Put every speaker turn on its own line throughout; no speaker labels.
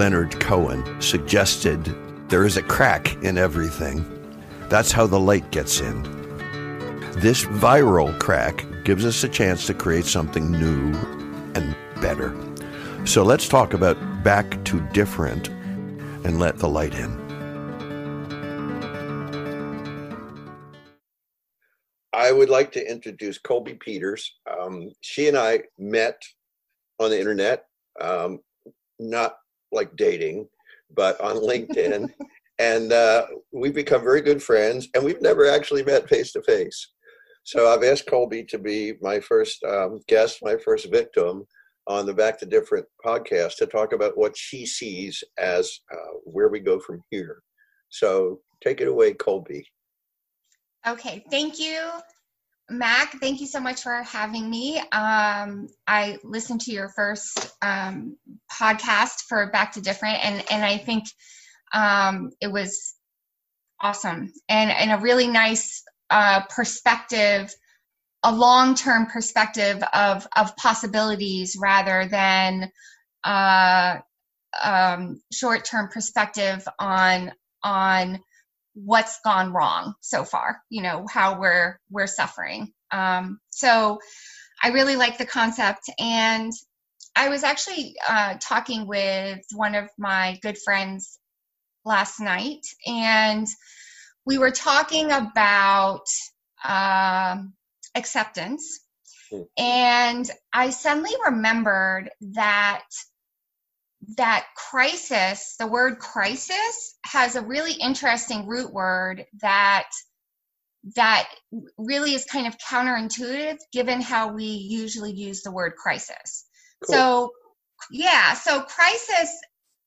Leonard Cohen suggested there is a crack in everything. That's how the light gets in. This viral crack gives us a chance to create something new and better. So let's talk about back to different and let the light in. I would like to introduce Colby Peters. Um, she and I met on the internet, um, not like dating, but on LinkedIn. and uh, we've become very good friends, and we've never actually met face to face. So I've asked Colby to be my first um, guest, my first victim on the Back to Different podcast to talk about what she sees as uh, where we go from here. So take it away, Colby.
Okay, thank you, Mac. Thank you so much for having me. Um, I listened to your first um, podcast for Back to Different, and and I think um, it was awesome and and a really nice uh, perspective a long-term perspective of of possibilities rather than uh, um, short-term perspective on on what's gone wrong so far you know how we're we're suffering um, so i really like the concept and i was actually uh, talking with one of my good friends last night and we were talking about um, acceptance. Hmm. And I suddenly remembered that that crisis, the word crisis has a really interesting root word that that really is kind of counterintuitive given how we usually use the word crisis. Cool. So yeah, so crisis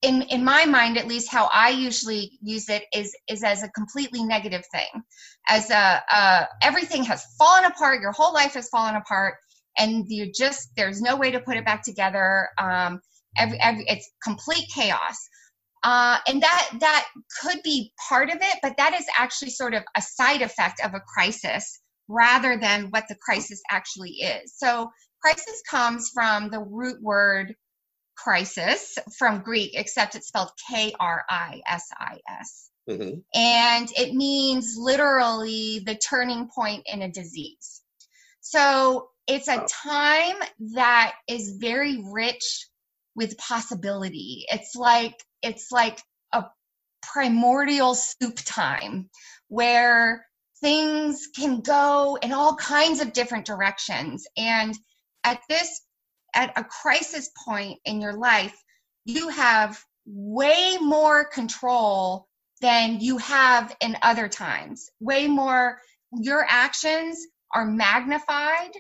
in in my mind at least how i usually use it is is as a completely negative thing as a, uh, everything has fallen apart your whole life has fallen apart and you just there's no way to put it back together um, every, every, it's complete chaos uh, and that that could be part of it but that is actually sort of a side effect of a crisis rather than what the crisis actually is so crisis comes from the root word krisis from Greek, except it's spelled K R I S I S. Mm-hmm. And it means literally the turning point in a disease. So it's a time that is very rich with possibility. It's like it's like a primordial soup time where things can go in all kinds of different directions. And at this at a crisis point in your life, you have way more control than you have in other times. Way more, your actions are magnified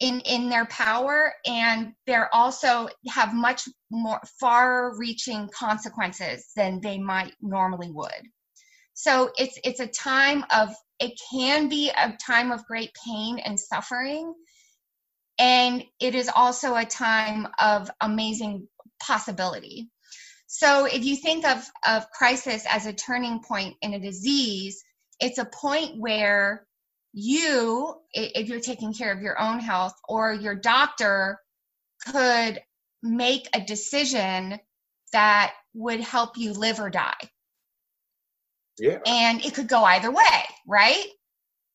in in their power and they're also have much more far reaching consequences than they might normally would so it's it's a time of it can be a time of great pain and suffering and it is also a time of amazing possibility. So if you think of, of crisis as a turning point in a disease, it's a point where you, if you're taking care of your own health, or your doctor could make a decision that would help you live or die.
Yeah.
And it could go either way, right?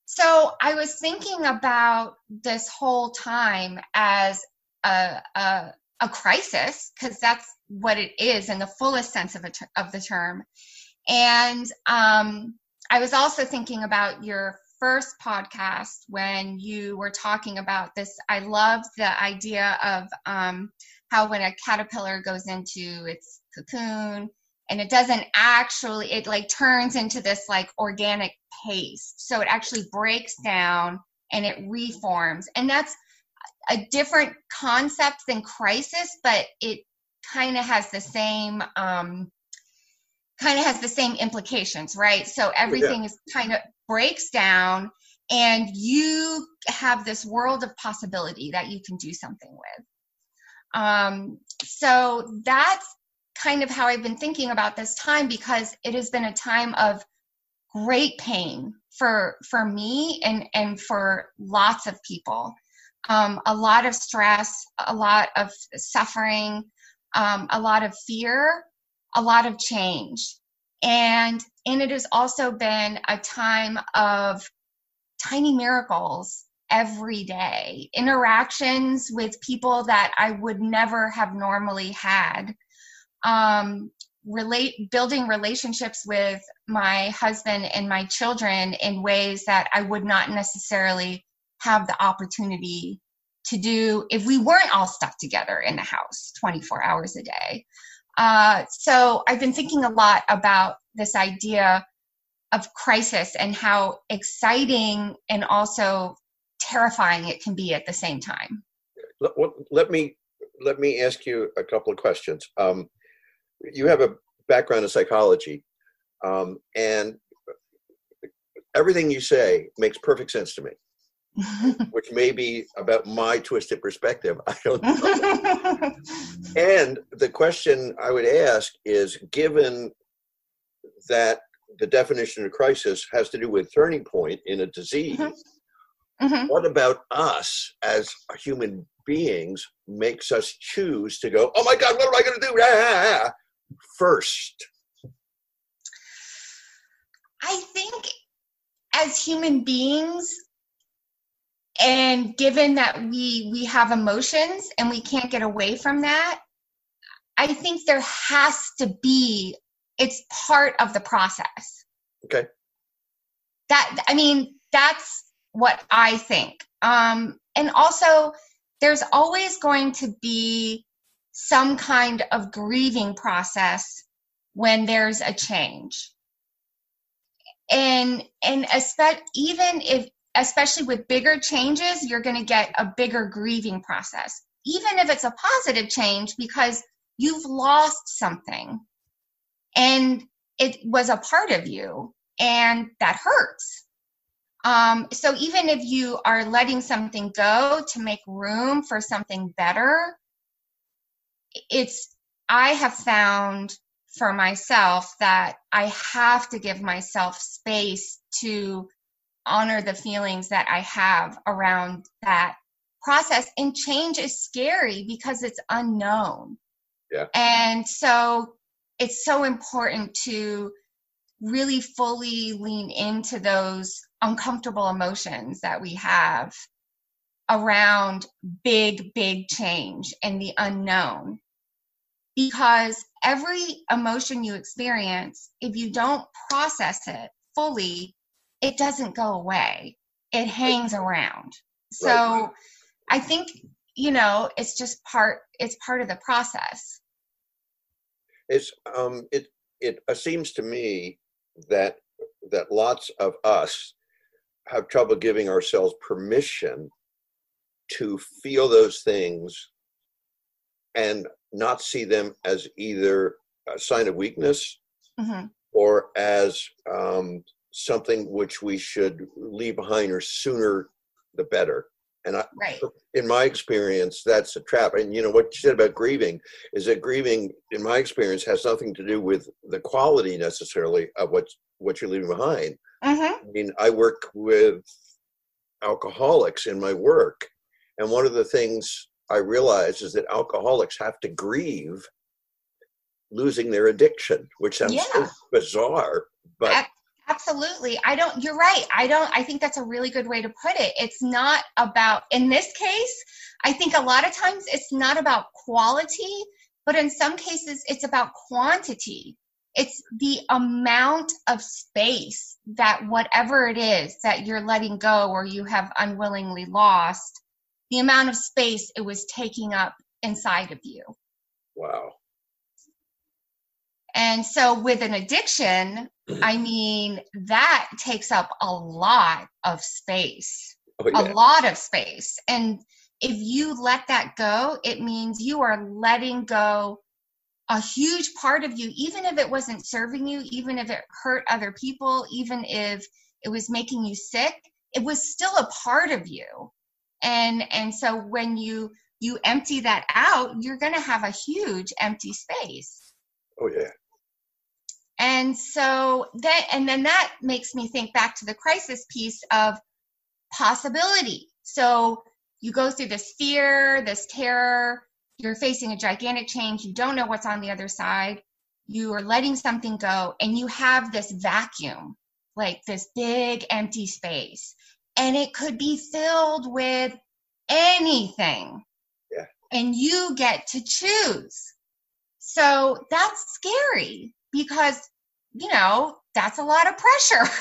So I was thinking about this whole time as a, a, a crisis, because that's what it is in the fullest sense of, ter- of the term. And um, I was also thinking about your first podcast when you were talking about this. I love the idea of um, how when a caterpillar goes into its cocoon and it doesn't actually it like turns into this like organic paste so it actually breaks down and it reforms and that's a different concept than crisis but it kind of has the same um kind of has the same implications right so everything yeah. is kind of breaks down and you have this world of possibility that you can do something with um so that's kind of how I've been thinking about this time because it has been a time of great pain for for me and and for lots of people. Um, a lot of stress, a lot of suffering, um, a lot of fear, a lot of change. And and it has also been a time of tiny miracles every day, interactions with people that I would never have normally had. Um, relate building relationships with my husband and my children in ways that I would not necessarily have the opportunity to do if we weren't all stuck together in the house 24 hours a day. Uh, so I've been thinking a lot about this idea of crisis and how exciting and also terrifying it can be at the same time.
Let, let me let me ask you a couple of questions. Um, you have a background in psychology, um, and everything you say makes perfect sense to me. which may be about my twisted perspective. I don't know. and the question I would ask is given that the definition of crisis has to do with turning point in a disease, mm-hmm. Mm-hmm. what about us as human beings makes us choose to go, oh my God, what am I going to do? Ah, first?
I think as human beings, and given that we we have emotions and we can't get away from that i think there has to be it's part of the process.
Okay.
That i mean that's what i think. Um and also there's always going to be some kind of grieving process when there's a change. And and especially even if especially with bigger changes, you're going to get a bigger grieving process, even if it's a positive change, because you've lost something and it was a part of you and that hurts. Um, so even if you are letting something go to make room for something better, it's, I have found for myself that I have to give myself space to honor the feelings that I have around that process. And change is scary because it's unknown.
Yeah.
And so it's so important to really fully lean into those uncomfortable emotions that we have around big, big change and the unknown. Because every emotion you experience, if you don't process it fully, it doesn't go away. It hangs around. So right. I think, you know, it's just part it's part of the process.
It's um it it seems to me that that lots of us have trouble giving ourselves permission to feel those things and not see them as either a sign of weakness mm-hmm. or as um, something which we should leave behind or sooner the better. And I,
right.
in my experience, that's a trap. And you know what you said about grieving is that grieving, in my experience, has nothing to do with the quality necessarily of what what you're leaving behind.
Mm-hmm.
I mean, I work with alcoholics in my work, and one of the things I realize is that alcoholics have to grieve losing their addiction, which sounds yeah. so bizarre, but
Absolutely. I don't, you're right. I don't, I think that's a really good way to put it. It's not about, in this case, I think a lot of times it's not about quality, but in some cases it's about quantity. It's the amount of space that whatever it is that you're letting go or you have unwillingly lost, the amount of space it was taking up inside of you.
Wow.
And so with an addiction. I mean, that takes up a lot of space, oh, yeah. a lot of space. And if you let that go, it means you are letting go a huge part of you, even if it wasn't serving you, even if it hurt other people, even if it was making you sick, it was still a part of you. And and so when you you empty that out, you're going to have a huge empty space.
Oh yeah.
And so that, and then that makes me think back to the crisis piece of possibility. So you go through this fear, this terror, you're facing a gigantic change, you don't know what's on the other side. you are letting something go and you have this vacuum like this big empty space and it could be filled with anything
Yeah.
and you get to choose so that's scary because you know that's a lot of pressure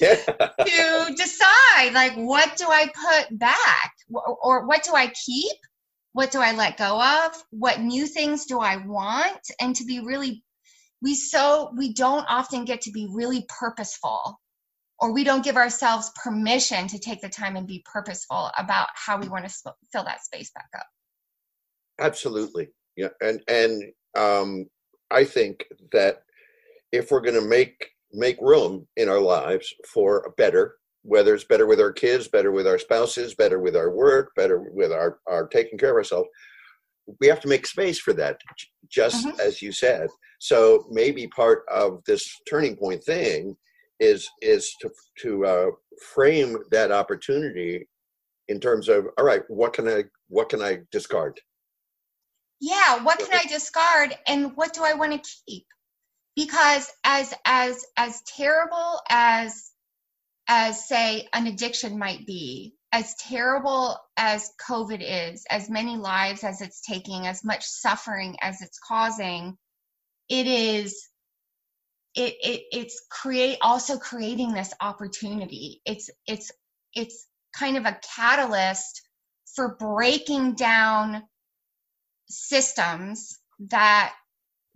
yeah.
to decide like what do i put back or, or what do i keep what do i let go of what new things do i want and to be really we so we don't often get to be really purposeful or we don't give ourselves permission to take the time and be purposeful about how we want to sp- fill that space back up
Absolutely. Yeah. And and um I think that if we're gonna make make room in our lives for a better, whether it's better with our kids, better with our spouses, better with our work, better with our, our taking care of ourselves, we have to make space for that, just
Mhm.
as you said. So maybe part of this turning point thing is is to to uh, frame that opportunity in terms of all right, what can I what can I discard?
Yeah what can i discard and what do i want to keep? Because as as as terrible as as say an addiction might be as terrible as covid is as many lives as it's taking as much suffering as it's causing it is it, it it's create also creating this opportunity. It's it's it's kind of a catalyst for breaking down systems that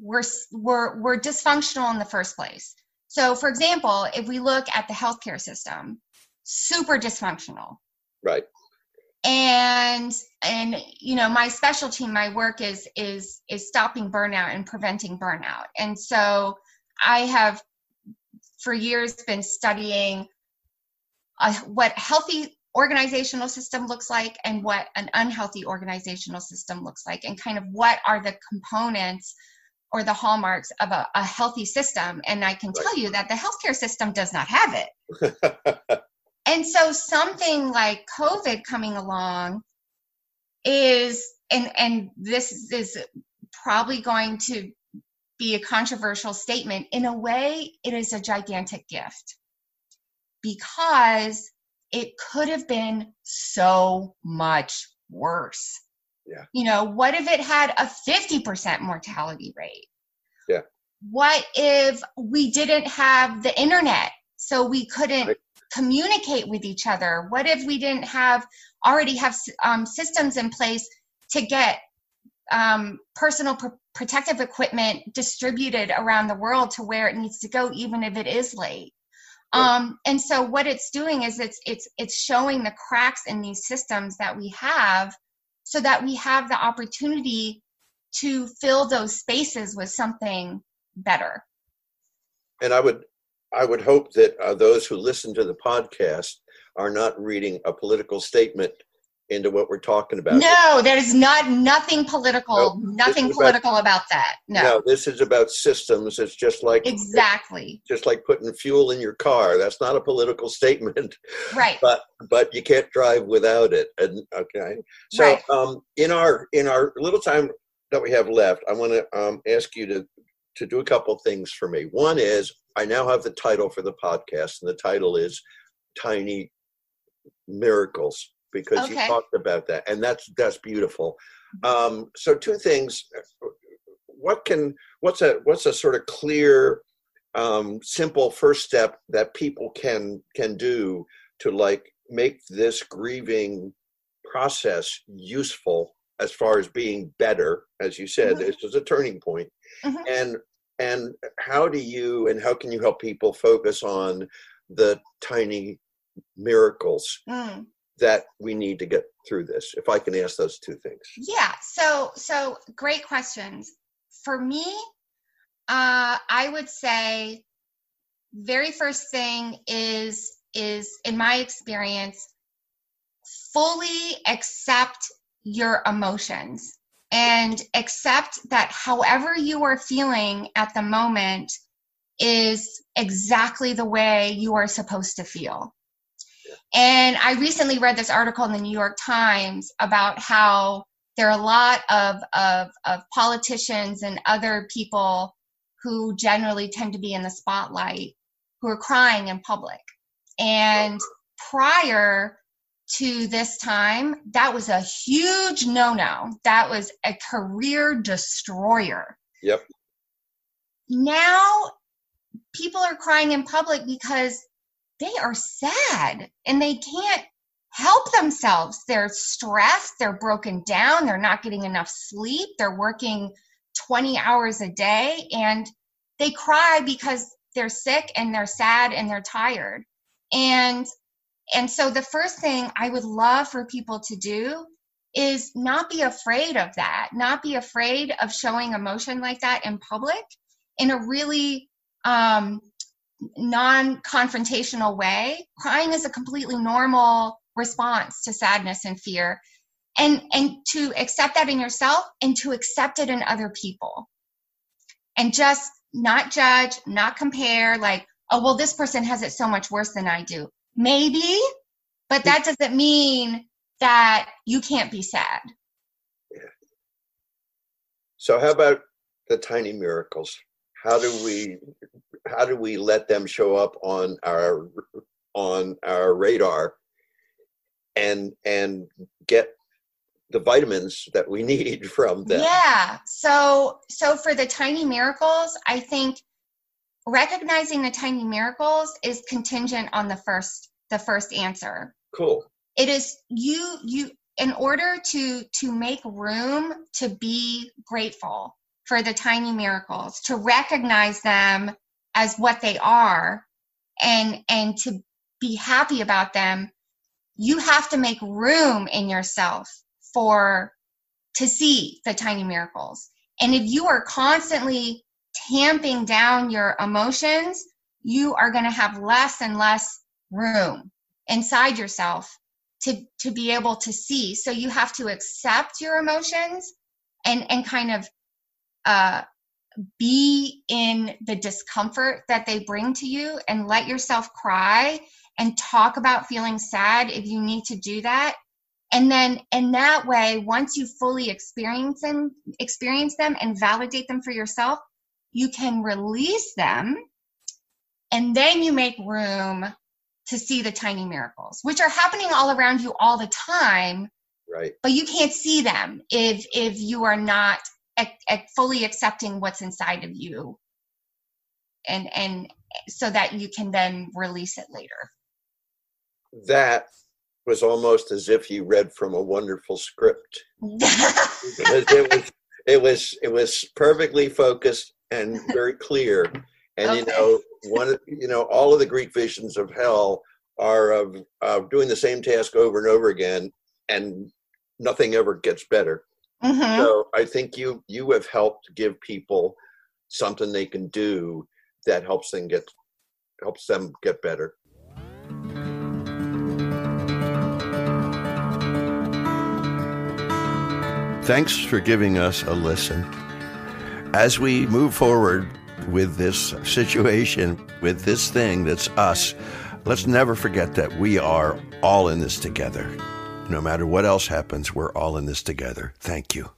were were were dysfunctional in the first place. So, for example, if we look at the healthcare system, super dysfunctional,
Right.
and and you know my specialty, my work is is is stopping burnout and preventing burnout, and so I have for years been studying uh, what healthy organizational system looks like and what an unhealthy organizational system looks like and kind of what are the components or the hallmarks of a, a healthy system. And i can tell you that the healthcare system does not have it. And so something like covid coming along is and and this is probably going to be a controversial statement. In a way it is a gigantic gift because it could have been so much worse.
Yeah.
You know, what if it had a 50% mortality rate?
Yeah.
What if we didn't have the internet so we couldn't
Right.
communicate with each other? What if we didn't have already have um, systems in place to get um, personal pr- protective equipment distributed around the world to where it needs to go, even if it is late? Um, and so what it's doing is it's it's it's showing the cracks in these systems that we have, so that we have the opportunity to fill those spaces with something better.
and I would I would hope that uh, those who listen to the podcast are not reading a political statement into what we're talking about.
No, there's not nothing political,
No,
nothing
this about-
political about that. No,
this is about systems. It's just like
exactly
just like putting fuel in your car. That's not a political statement,
right.
but but you can't drive without it. And okay, so
Right.
um, in our in our little time that we have left, I want to um, ask you to to do a couple things for me. One is I now have the title for the podcast, and the title is Tiny Miracles because you talked about that, and that's that's beautiful. Um, so two things. What can what's a what's a sort of clear, um, simple first step that people can can do to like make this grieving process useful as far as being better as you said
Mhm.
this is a turning point
Mhm.
and and how do you and how can you help people focus on the tiny miracles
Mm.
That we need to get through this if i can ask those two things
Yeah. So so great questions. For me, uh, I would say very first thing is is in my experience fully accept your emotions and accept that however you are feeling at the moment is exactly the way you are supposed to feel. And I recently read this article in the New York Times about how there are a lot of, of, of politicians and other people who generally tend to be in the spotlight who are crying in public. And prior to this time, that was a huge no no. That was a career destroyer.
Yep.
Now people are crying in public because they are sad and they can't help themselves. They're stressed, they're broken down, they're not getting enough sleep, they're working 20 hours a day, and they cry because they're sick and they're sad and they're tired. And and so the first thing I would love for people to do is not be afraid of that, not be afraid of showing emotion like that in public in a really um, non confrontational way. Crying is a completely normal response to sadness and fear. And, and to accept that in yourself and to accept it in other people. And just not judge, not compare, like, oh, well, this person has it so much worse than I do. Maybe, but that doesn't mean that you can't be sad.
Yeah. So, how about the tiny miracles? How do we how do we let them show up on our on our radar and and get the vitamins that we need from them?
Yeah. So so for the tiny miracles i think recognizing the tiny miracles is contingent on the first the first answer.
Cool.
It is you you in order to to make room to be grateful for the tiny miracles to recognize them as what they are and and to be happy about them you have to make room in yourself for to see the tiny miracles. And if you are constantly tamping down your emotions you are going to have less and less room inside yourself to to be able to see. So you have to accept your emotions and and kind of uh be in the discomfort that they bring to you and let yourself cry and talk about feeling sad if you need to do that. And then in that way once you fully experience them experience them and validate them for yourself you can release them and then you make room to see the tiny miracles which are happening all around you all the time.
Right.
But you can't see them if if you are not fully accepting what's inside of you. And and so that you can then release it later.
That was almost as if you read from a wonderful script. Because it was it was it was perfectly focused and very clear. And okay. you know one you know all of the greek visions of hell are of, of doing the same task over and over again and nothing ever gets better Mm-hmm. So I think you you have helped give people something they can do that helps them get helps them get better. Thanks for giving us a listen. As we move forward with this situation, with this thing that's us, let's never forget that we are all in this together. No matter what else happens, we're all in this together. Thank you.